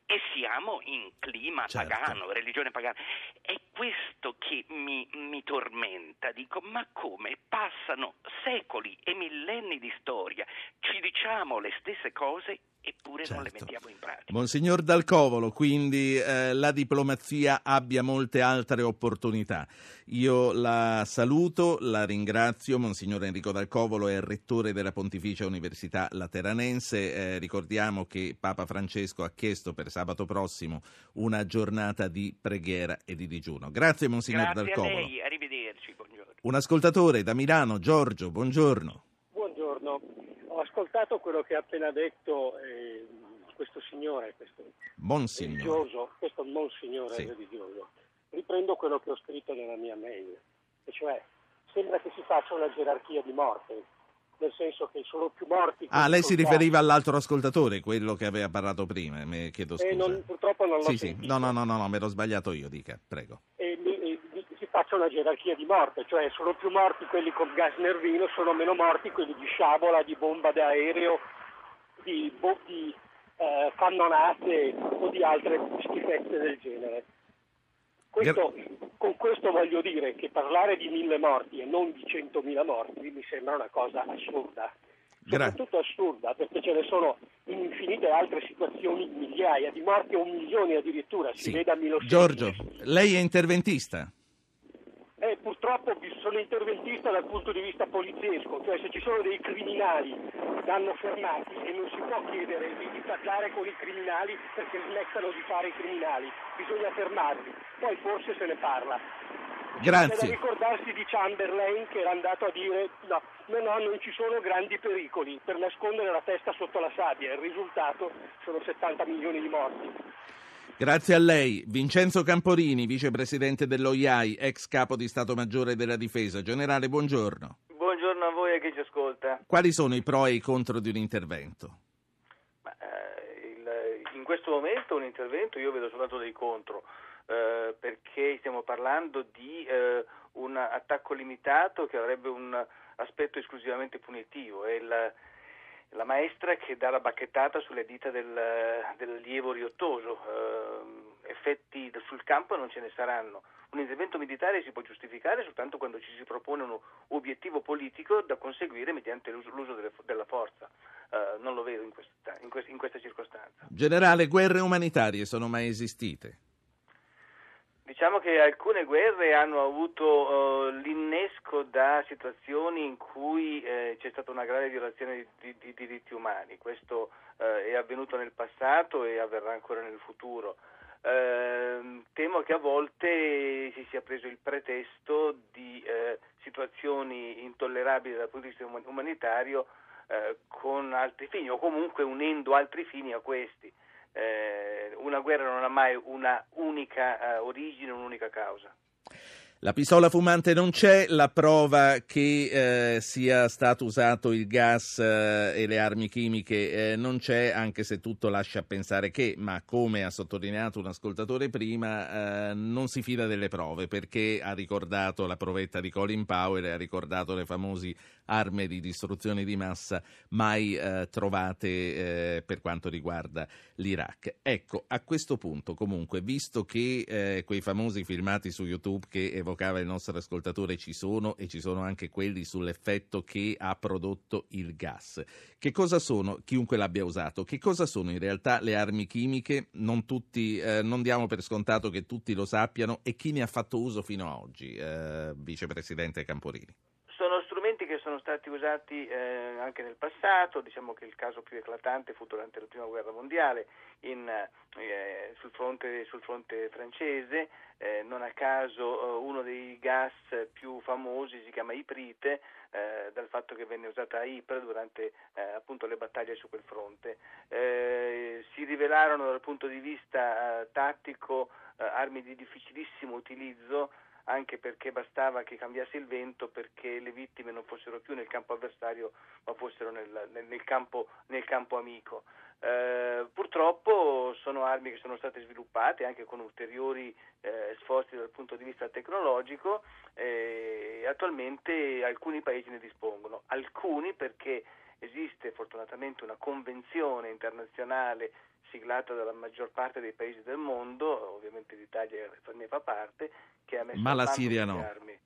e siamo in clima certo. pagano, religione pagana. È questo che mi, mi tormenta. Dico, ma come? Passano secoli e millenni di storia, ci diciamo le stesse cose eppure certo. non le certo. mettiamo in pratica. Monsignor Dalcovolo, quindi eh, la diplomazia abbia molte altre opportunità. Io la saluto, la ringrazio. Monsignor Enrico Dalcovolo è rettore della Pontificia Università Lateranense. Eh, ricordiamo che Papa Francesco ha chiesto per sabato prossimo una giornata di preghiera e di digiuno. Grazie Monsignor Grazie Dalcovolo. Grazie a lei, arrivederci. Buongiorno. Un ascoltatore da Milano, Giorgio, buongiorno ascoltato quello che ha appena detto eh, questo signore, questo Monsignore. religioso, questo monsignore sì. religioso. Riprendo quello che ho scritto nella mia mail, e cioè sembra che si faccia una gerarchia di morte, nel senso che sono più morti. Ah, lei si riferiva all'altro ascoltatore, quello che aveva parlato prima, mi chiedo scusa. Eh, non, purtroppo non l'ho sì, sentito. Sì. No, no, no, no, no, me l'ho sbagliato io, dica, prego. Si faccia una gerarchia di morte, cioè sono più morti quelli con gas nervino, sono meno morti quelli di sciabola, di bomba d'aereo, di, bo- di eh, cannonate o di altre schifezze del genere. Questo, con questo voglio dire che parlare di mille morti e non di centomila morti mi sembra una cosa assurda. Soprattutto assurda perché ce ne sono in infinite altre situazioni migliaia di morti o milioni addirittura. Si sì. veda Milosevic. Giorgio, lei è interventista? Eh, purtroppo sono interventista dal punto di vista poliziesco, cioè se ci sono dei criminali vanno fermati e non si può chiedere di trattare con i criminali perché smettano di fare i criminali, bisogna fermarli, poi forse se ne parla. Grazie. C'è da ricordarsi di Chamberlain che era andato a dire no, no, no, non ci sono grandi pericoli per nascondere la testa sotto la sabbia, il risultato sono 70 milioni di morti. Grazie a lei. Vincenzo Camporini, vicepresidente dell'OIAI, ex capo di Stato Maggiore della Difesa. Generale, buongiorno. Buongiorno a voi e a chi ci ascolta. Quali sono i pro e i contro di un intervento? Ma, eh, il, in questo momento un intervento io vedo soltanto dei contro, eh, perché stiamo parlando di eh, un attacco limitato che avrebbe un aspetto esclusivamente punitivo. E il, la maestra che dà la bacchettata sulle dita del, del lievo riottoso. Eh, effetti sul campo non ce ne saranno. Un intervento militare si può giustificare soltanto quando ci si propone un obiettivo politico da conseguire mediante l'uso, l'uso delle, della forza. Eh, non lo vedo in questa, in, questa, in questa circostanza. Generale, guerre umanitarie sono mai esistite? Diciamo che alcune guerre hanno avuto uh, l'innesco da situazioni in cui eh, c'è stata una grave violazione di, di, di diritti umani. Questo uh, è avvenuto nel passato e avverrà ancora nel futuro. Uh, temo che a volte si sia preso il pretesto di eh, situazioni intollerabili dal punto di vista umanitario con altri fini o comunque unendo altri fini a questi eh, una guerra non ha mai una unica eh, origine, un'unica causa. La pistola fumante non c'è, la prova che eh, sia stato usato il gas eh, e le armi chimiche eh, non c'è, anche se tutto lascia pensare che, ma come ha sottolineato un ascoltatore prima, eh, non si fida delle prove perché ha ricordato la provetta di Colin Powell e ha ricordato le famose armi di distruzione di massa mai eh, trovate eh, per quanto riguarda l'Iraq. Ecco, a questo punto comunque, visto che quei famosi filmati su YouTube che evocava il nostro ascoltatore ci sono e ci sono anche quelli sull'effetto che ha prodotto il gas. Che cosa sono, chiunque l'abbia usato, che cosa sono in realtà le armi chimiche? Non, tutti, eh, non diamo per scontato che tutti lo sappiano e chi ne ha fatto uso fino ad oggi, eh, vicepresidente Camporini sono stati usati eh, anche nel passato, diciamo che il caso più eclatante fu durante la prima guerra mondiale in, eh, sul, fronte, sul, fronte, francese, eh, non a caso eh, uno dei gas più famosi si chiama iprite, eh, dal fatto che venne usata a Ypres durante eh, appunto le battaglie su quel fronte. si rivelarono dal punto di vista tattico armi di difficilissimo utilizzo, anche perché bastava che cambiasse il vento perché le vittime non fossero più nel campo avversario ma fossero nel, nel, campo, nel campo, amico. Eh, purtroppo sono armi che sono state sviluppate anche con ulteriori eh, sforzi dal punto di vista tecnologico e attualmente alcuni paesi ne dispongono, alcuni perché esiste fortunatamente una convenzione internazionale siglata dalla maggior parte dei paesi del mondo, ovviamente l'Italia ne fa parte, che ha messo Ma la Siria no. Armi.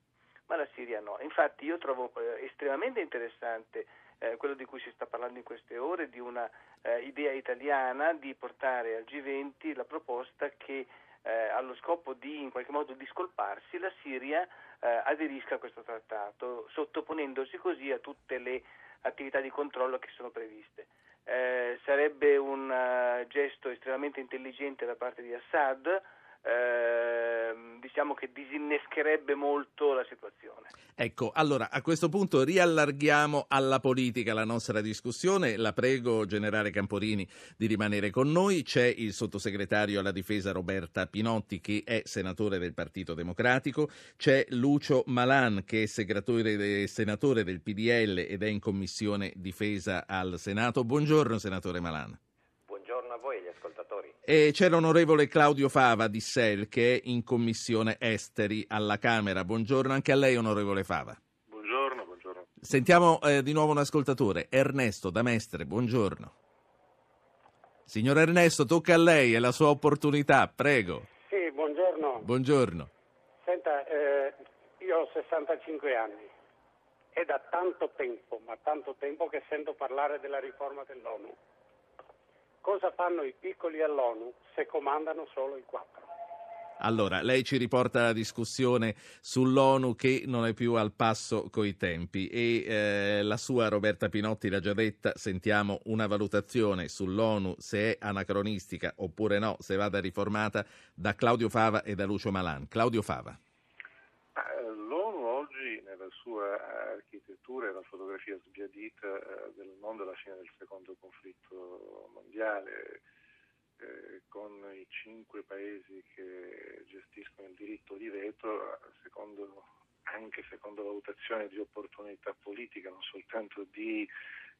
Ma la Siria no. Infatti io trovo eh, estremamente interessante eh, quello di cui si sta parlando in queste ore, di una eh, idea italiana di portare al G20 la proposta che eh, allo scopo di in qualche modo discolparsi la Siria eh, aderisca a questo trattato, sottoponendosi così a tutte le attività di controllo che sono previste. Eh, sarebbe un uh, gesto estremamente intelligente da parte di Assad, eh, diciamo che disinnescherebbe molto la situazione. Ecco, allora a questo punto riallarghiamo alla politica la nostra discussione. La prego, generale Camporini, di rimanere con noi. C'è il sottosegretario alla difesa Roberta Pinotti, che è senatore del Partito Democratico. C'è Lucio Malan, che è senatore del PDL ed è in commissione difesa al Senato. Buongiorno, senatore Malan. E c'è l'onorevole Claudio Fava di SEL che è in commissione esteri alla Camera. Buongiorno anche a lei, onorevole Fava. Buongiorno, buongiorno. Sentiamo eh, di nuovo un ascoltatore, Ernesto da Mestre, buongiorno. Signor Ernesto, tocca a lei, è la sua opportunità, prego. Sì, buongiorno. Buongiorno. Senta, eh, io ho 65 anni è da tanto tempo, ma tanto tempo che sento parlare della riforma dell'ONU. Cosa fanno i piccoli all'ONU se comandano solo i quattro? Allora, lei ci riporta la discussione sull'ONU che non è più al passo coi tempi e eh, la sua Roberta Pinotti l'ha già detta, sentiamo una valutazione sull'ONU se è anacronistica oppure no, se vada riformata da Claudio Fava e da Lucio Malan. Claudio Fava. L'ONU oggi nella sua architettura è la fotografia sbiadita eh, del mondo alla fine del secondo conflitto mondiale eh, con i cinque paesi che gestiscono il diritto di veto, secondo, anche secondo valutazione di opportunità politica, non soltanto di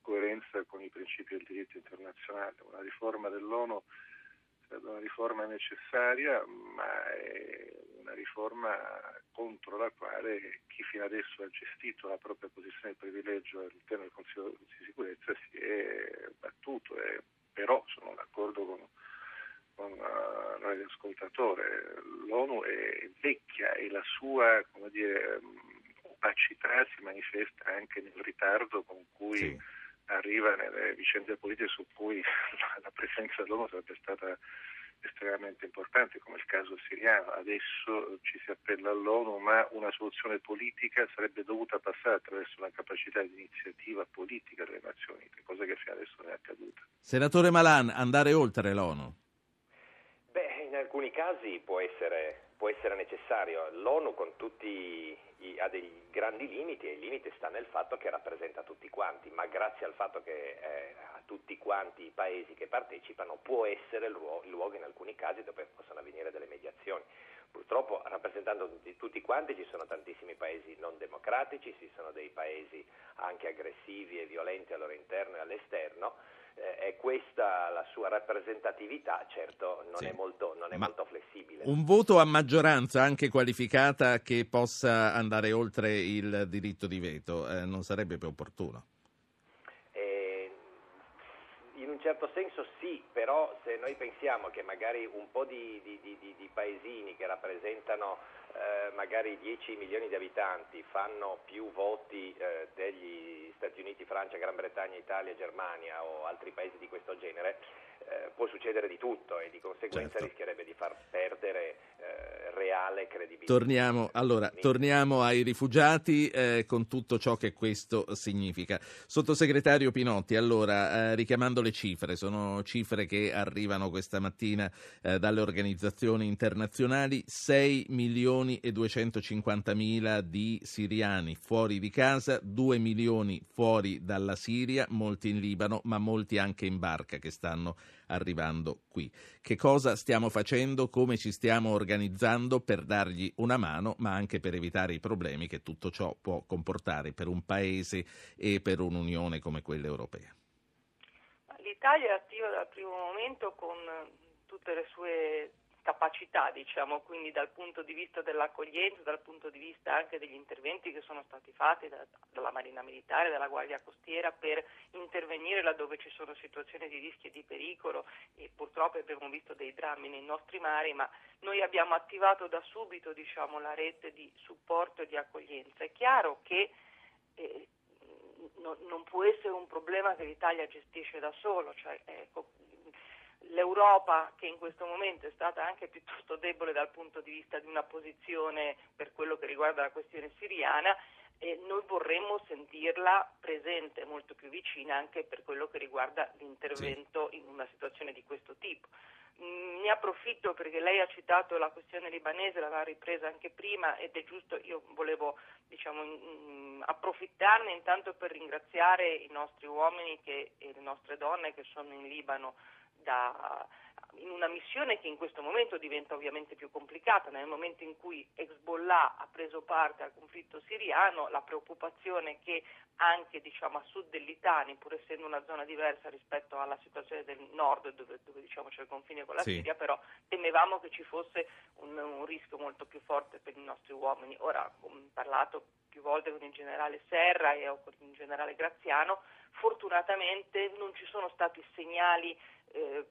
coerenza con i principi del diritto internazionale. Una riforma dell'ONU è una riforma necessaria, ma è una riforma contro la quale chi fino adesso ha gestito la propria posizione di privilegio all'interno del Consiglio di sicurezza si è battuto. E però sono d'accordo con con uh, radioascoltatore, l'ONU è vecchia e la sua dire, opacità si manifesta anche nel ritardo con cui sì. Arriva nelle vicende politiche su cui la presenza dell'ONU sarebbe stata estremamente importante, come il caso siriano. Adesso ci si appella all'ONU, ma una soluzione politica sarebbe dovuta passare attraverso una capacità di iniziativa politica delle Nazioni Unite, cosa che fino adesso non è accaduta. Senatore Malan, andare oltre l'ONU alcuni casi può essere, può essere necessario. L'ONU tutti i, ha dei grandi limiti e il limite sta nel fatto che rappresenta tutti quanti, ma grazie al fatto che eh, a tutti quanti i paesi che partecipano può essere il luogo, il luogo in alcuni casi dove possono avvenire delle mediazioni. Purtroppo rappresentando tutti quanti ci sono tantissimi paesi non democratici, ci sono dei paesi anche aggressivi e violenti al loro interno e all'esterno eh, è questa la sua rappresentatività, certo non sì. è, molto, non è molto, flessibile. Un voto a maggioranza anche qualificata che possa andare oltre il diritto di veto eh, non sarebbe più opportuno? Eh, in un certo senso sì, però se noi pensiamo che magari un po' di, di, di, di paesini che rappresentano eh, magari 10 milioni di abitanti fanno più voti eh, degli Stati Uniti, Francia, Gran Bretagna, Italia, Germania o altri paesi di questo genere, eh, può succedere di tutto e di conseguenza certo. rischierebbe di far perdere eh, reale credibilità. Torniamo, allora, torniamo ai rifugiati eh, con tutto ciò che questo significa. Sottosegretario Pinotti, allora, eh, richiamando le cifre, sono cifre che arrivano questa mattina eh, dalle organizzazioni internazionali, 6 milioni e 250 mila di siriani fuori di casa, 2 milioni fuori dalla Siria, molti in Libano, ma molti anche in barca che stanno arrivando qui. Che cosa stiamo facendo, come ci stiamo organizzando per dargli una mano, ma anche per evitare i problemi che tutto ciò può comportare per un paese e per un'Unione come quella europea. L'Italia è attiva dal primo momento con tutte le sue capacità, diciamo, quindi dal punto di vista dell'accoglienza, dal punto di vista anche degli interventi che sono stati fatti da, dalla Marina Militare, dalla Guardia Costiera per intervenire laddove ci sono situazioni di rischio e di pericolo e purtroppo abbiamo visto dei drammi nei nostri mari, ma noi abbiamo attivato da subito diciamo, la rete di supporto e di accoglienza. È chiaro che eh, no, non può essere un problema che l'Italia gestisce da solo, cioè, ecco, l'Europa che in questo momento è stata anche piuttosto debole dal punto di vista di una posizione per quello che riguarda la questione siriana e noi vorremmo sentirla presente molto più vicina anche per quello che riguarda l'intervento sì. in una situazione di questo tipo. Mm, ne approfitto perché lei ha citato la questione libanese, l'aveva ripresa anche prima ed è giusto, io volevo diciamo, mm, approfittarne intanto per ringraziare i nostri uomini che, e le nostre donne che sono in Libano da, in una missione che in questo momento diventa ovviamente più complicata, nel momento in cui Hezbollah ha preso parte al conflitto siriano, la preoccupazione che anche diciamo, a sud dell'Italia, pur essendo una zona diversa rispetto alla situazione del nord dove, dove diciamo, c'è il confine con la sì. Siria, però temevamo che ci fosse un, un, rischio molto più forte per i nostri uomini. Ora ho parlato più volte con il generale Serra e con il generale Graziano, fortunatamente non ci sono stati segnali eh,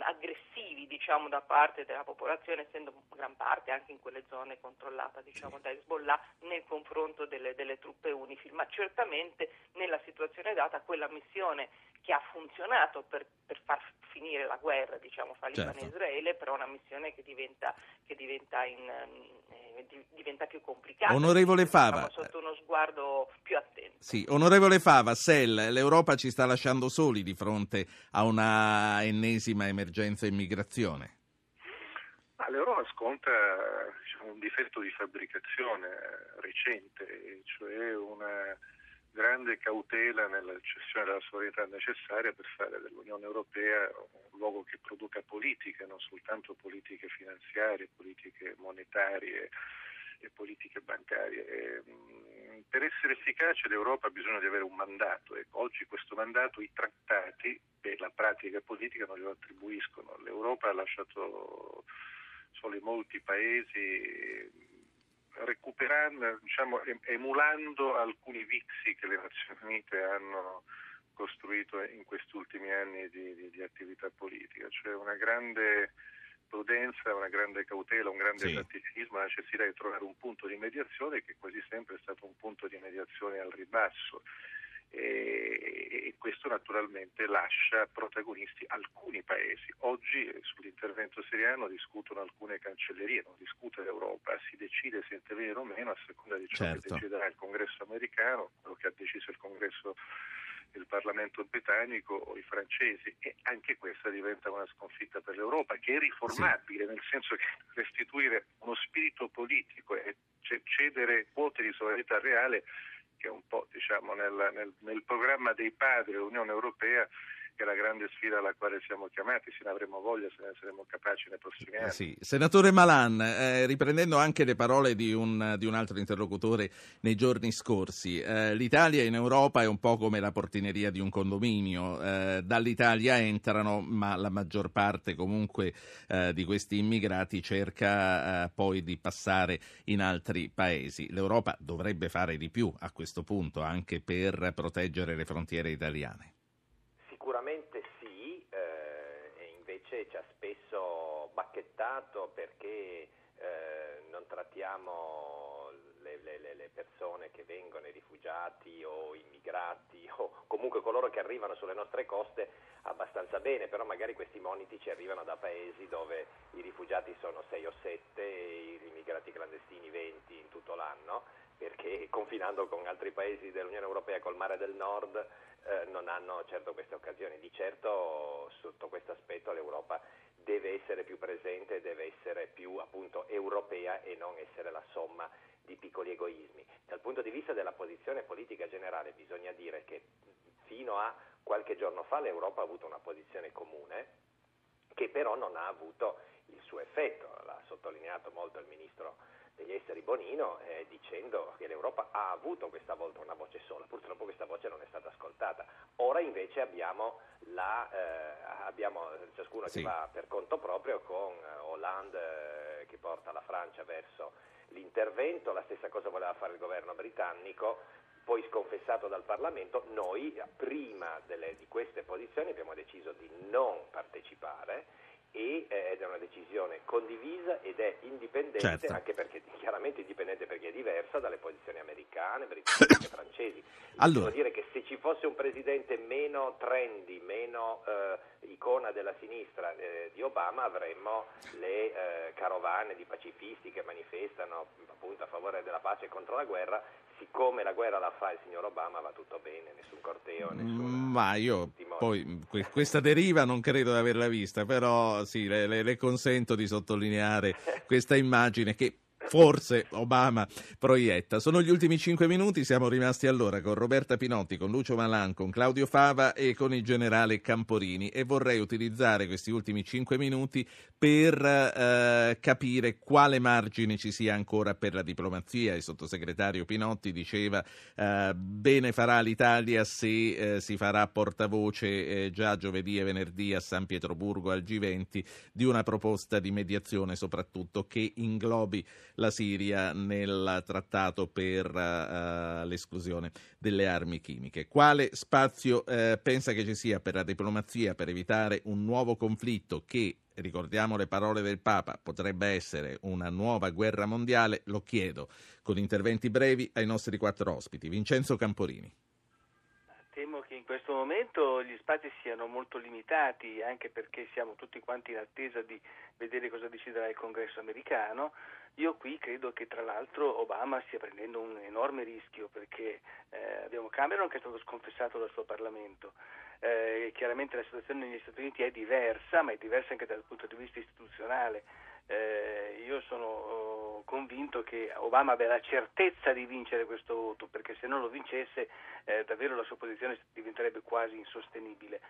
aggressivi diciamo, da parte della popolazione, essendo gran parte anche in quelle zone controllate diciamo, da Hezbollah nel confronto delle, delle truppe UNIFIL, ma certamente nella situazione data quella missione che ha funzionato per, per far finire la guerra diciamo, fra Libano certo. e Israele, però è una missione che diventa, che diventa, in, eh, diventa più complicata. Onorevole Fava. Diciamo, sotto uno sguardo più attento. Sì, onorevole Fava, SEL, l'Europa ci sta lasciando soli di fronte a una ennesima emergenza immigrazione. L'Europa sconta diciamo, un difetto di fabbricazione recente, cioè una grande cautela nella cessione della sovranità necessaria per fare dell'Unione Europea un luogo che produca politiche, non soltanto politiche finanziarie, politiche monetarie e politiche bancarie. E, per essere efficace l'Europa ha bisogno di avere un mandato e oggi questo mandato i trattati e la pratica politica non glielo attribuiscono. L'Europa ha lasciato solo molti paesi recuperando, diciamo, emulando alcuni vizi che le Nazioni Unite hanno costruito in questi ultimi anni di, di, di attività politica, cioè una grande prudenza, una grande cautela, un grande sì. tatticismo, la necessità di trovare un punto di mediazione che quasi sempre è stato un punto di mediazione al ribasso e, questo naturalmente lascia protagonisti alcuni paesi. Oggi eh, sull'intervento siriano discutono alcune cancellerie, non discute l'Europa, si decide se intervenire o meno a seconda di ciò certo. che deciderà il congresso americano, quello che ha deciso il congresso il Parlamento britannico o i francesi e anche questa diventa una sconfitta per l'Europa che è riformabile sì. nel senso che restituire uno spirito politico e cedere quote di sovranità reale che è un po' diciamo, nel, nel, nel programma dei padri dell'Unione Europea che è la grande sfida alla quale siamo chiamati, se ne avremo voglia, se ne saremo capaci nei prossimi anni. Sì. Senatore Malan, eh, riprendendo anche le parole di un, di un, altro interlocutore nei giorni scorsi, eh, l'Italia in Europa è un po' come la portineria di un condominio, eh, dall'Italia entrano, ma la maggior parte comunque eh, di questi immigrati cerca eh, poi di passare in altri paesi. L'Europa dovrebbe fare di più a questo punto, anche per proteggere le frontiere italiane. invece ci ha spesso bacchettato perché eh, non trattiamo le, le, le, persone che vengono, i rifugiati o immigrati o comunque coloro che arrivano sulle nostre coste abbastanza bene, però magari questi moniti ci arrivano da paesi dove i rifugiati sono 6 o 7 e gli immigrati clandestini 20 in tutto l'anno, perché confinando con altri paesi dell'Unione Europea col mare del nord eh, non hanno certo queste occasioni. Di certo sotto questo aspetto l'Europa deve essere più presente, deve essere più appunto europea e non essere la somma di piccoli egoismi. Dal punto di vista della posizione politica generale bisogna dire che fino a qualche giorno fa l'Europa ha avuto una posizione comune che però non ha avuto il suo effetto, l'ha sottolineato molto il ministro degli esteri Bonino eh, dicendo che l'Europa ha avuto questa volta una voce sola, purtroppo questa voce non è stata ascoltata. Ora invece abbiamo, la, eh, abbiamo ciascuno sì. che va per conto proprio con eh, Hollande eh, che porta la Francia verso l'intervento, la stessa cosa voleva fare il governo britannico, poi sconfessato dal Parlamento, noi prima delle, di queste posizioni abbiamo deciso di non partecipare e, eh, ed è una decisione condivisa ed è indipendente, certo. anche perché chiaramente indipendente perché è diversa dalle posizioni americane, britanniche, francesi. Allora. Devo dire che se ci fosse un presidente meno trendy, meno eh, icona della sinistra eh, di Obama, avremmo le eh, carovane di pacifisti che manifestano appunto a favore della pace e contro la guerra. Siccome la guerra la fa il signor Obama va tutto bene, nessun corteo, nessun... Mm, ma io poi questa deriva non credo di averla vista, però sì, le, le, le consento di sottolineare questa immagine che forse Obama proietta. Sono gli ultimi cinque minuti, siamo rimasti allora con Roberta Pinotti, con Lucio Malan, con Claudio Fava e con il generale Camporini e vorrei utilizzare questi ultimi cinque minuti per eh, capire quale margine ci sia ancora per la diplomazia. Il sottosegretario Pinotti diceva eh, bene farà l'Italia se eh, si farà portavoce eh, già giovedì e venerdì a San Pietroburgo al G20 di una proposta di mediazione soprattutto che inglobi la Siria nel trattato per uh, l'esclusione delle armi chimiche. Quale spazio uh, pensa che ci sia per la diplomazia per evitare un nuovo conflitto che ricordiamo le parole del Papa, potrebbe essere una nuova guerra mondiale, lo chiedo con interventi brevi ai nostri quattro ospiti. Vincenzo Camporini. In questo momento gli spazi siano molto limitati, anche perché siamo tutti quanti in attesa di vedere cosa deciderà il congresso americano. Io qui credo che tra l'altro Obama stia prendendo un enorme rischio perché eh, abbiamo Cameron che è stato sconfessato dal suo Parlamento. Eh, chiaramente la situazione negli Stati Uniti è diversa, ma è diversa anche dal punto di vista istituzionale. Eh, io sono oh, convinto che Obama abbia la certezza di vincere questo voto, perché se non lo vincesse eh, davvero la sua posizione diventerebbe quasi insostenibile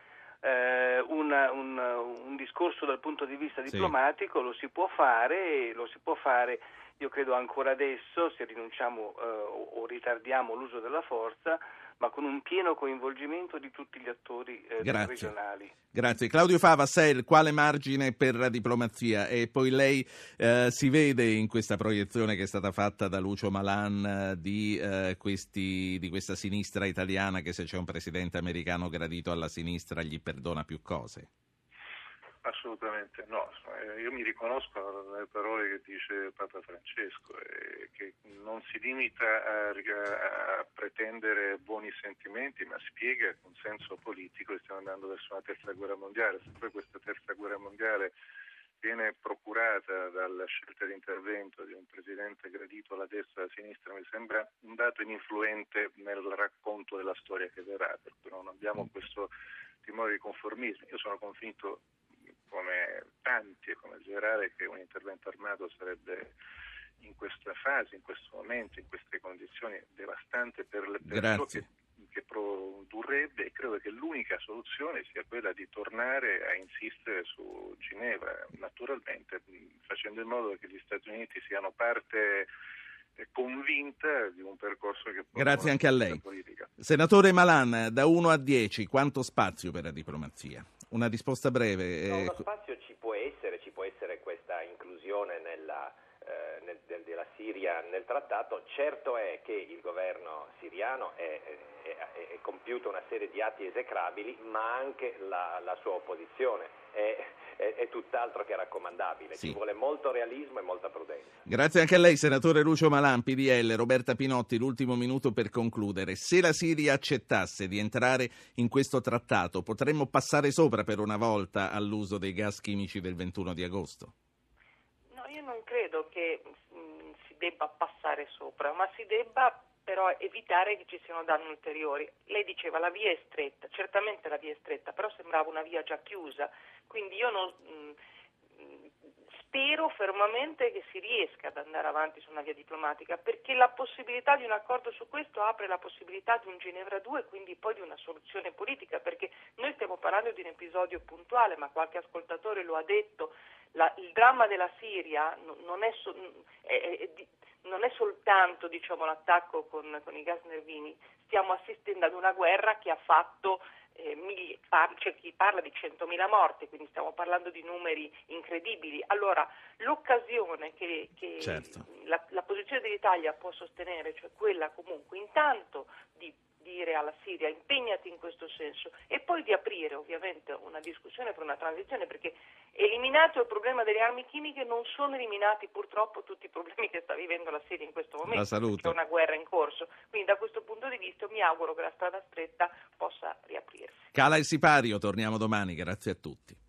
eh, una, un, un, discorso dal punto di vista diplomatico sì. lo si può fare, lo si può fare io credo ancora adesso se rinunciamo eh, o ritardiamo l'uso della forza ma con un pieno coinvolgimento di tutti gli attori eh, regionali. Grazie. Claudio Fava, Sel, quale margine per la diplomazia? E poi lei eh, si vede in questa proiezione che è stata fatta da Lucio Malan eh, di, eh, questi, di questa sinistra italiana che se c'è un presidente americano gradito alla sinistra gli perdona più cose? Assolutamente no, io mi riconosco nelle parole che dice Papa Francesco, eh, che non si limita a, a, pretendere buoni sentimenti, ma spiega con senso politico che stiamo andando verso una terza guerra mondiale. Se poi questa terza guerra mondiale viene procurata dalla scelta di intervento di un presidente gradito alla destra e alla sinistra, mi sembra un dato ininfluente nel racconto della storia che verrà, per non abbiamo questo timore di conformismo. Io sono convinto come tanti e come Gerare che un intervento armato sarebbe in questa fase, in questo momento, in queste condizioni devastante per, le, per che, produrrebbe e credo che l'unica soluzione sia quella di tornare a insistere su Ginevra, naturalmente facendo in modo che gli Stati Uniti siano parte convinta di un percorso che Grazie anche a lei. Senatore Malan, da 1 a 10, quanto spazio per la diplomazia? Una risposta breve. No, uno spazio ci può essere, ci può essere questa inclusione nella, eh, nel, del, della Siria nel trattato. Certo è che il governo siriano è, è, è compiuto una serie di atti esecrabili, ma anche la, la sua opposizione è, è, è, tutt'altro che raccomandabile. Sì. Ci vuole molto realismo e molta prudenza. Grazie anche a lei, senatore Lucio Malan, PDL. Roberta Pinotti, l'ultimo minuto per concludere. Se la Siria accettasse di entrare in questo trattato, potremmo passare sopra per una volta all'uso dei gas chimici del 21 di agosto? No, io non credo che debba passare sopra, ma si debba però evitare che ci siano danni ulteriori. Lei diceva la via è stretta, certamente la via è stretta, però sembrava una via già chiusa, quindi io non, mm, spero fermamente che si riesca ad andare avanti su una via diplomatica, perché la possibilità di un accordo su questo apre la possibilità di un Ginevra 2 e quindi poi di una soluzione politica, perché noi stiamo parlando di un episodio puntuale, ma qualche ascoltatore lo ha detto, la, il dramma della Siria non è, so, è, è, non è soltanto diciamo, l'attacco con, con, i gas nervini, stiamo assistendo ad una guerra che ha fatto, eh, migli, par- c'è chi parla di 100.000 morti, quindi stiamo parlando di numeri incredibili. Allora l'occasione che, che certo. la, la posizione dell'Italia può sostenere, cioè quella comunque intanto di dire alla Siria impegnati in questo senso e poi di aprire ovviamente una discussione per una transizione perché eliminato il problema delle armi chimiche non sono eliminati purtroppo tutti i problemi che sta vivendo la Siria in questo momento, c'è una guerra in corso, quindi da questo punto di vista mi auguro che la strada stretta possa riaprirsi. Cala il sipario, torniamo domani, grazie a tutti.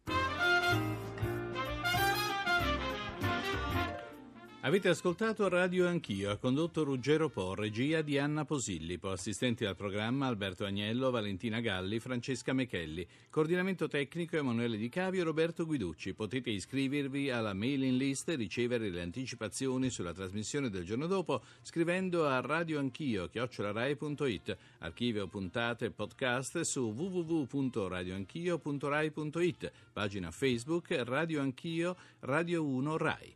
Avete ascoltato Radio Anch'io, ha condotto Ruggero Po, regia di Anna Posillipo, assistenti al programma Alberto Agnello, Valentina Galli, Francesca Mechelli, coordinamento tecnico Emanuele Di Cavio e Roberto Guiducci. Potete iscrivervi alla mailing list e ricevere le anticipazioni sulla trasmissione del giorno dopo scrivendo a radioanchio chiocciolarai.it, archivio puntate e podcast su www.radioanchio.rai.it, pagina Facebook Radio Anch'io, Radio 1 Rai.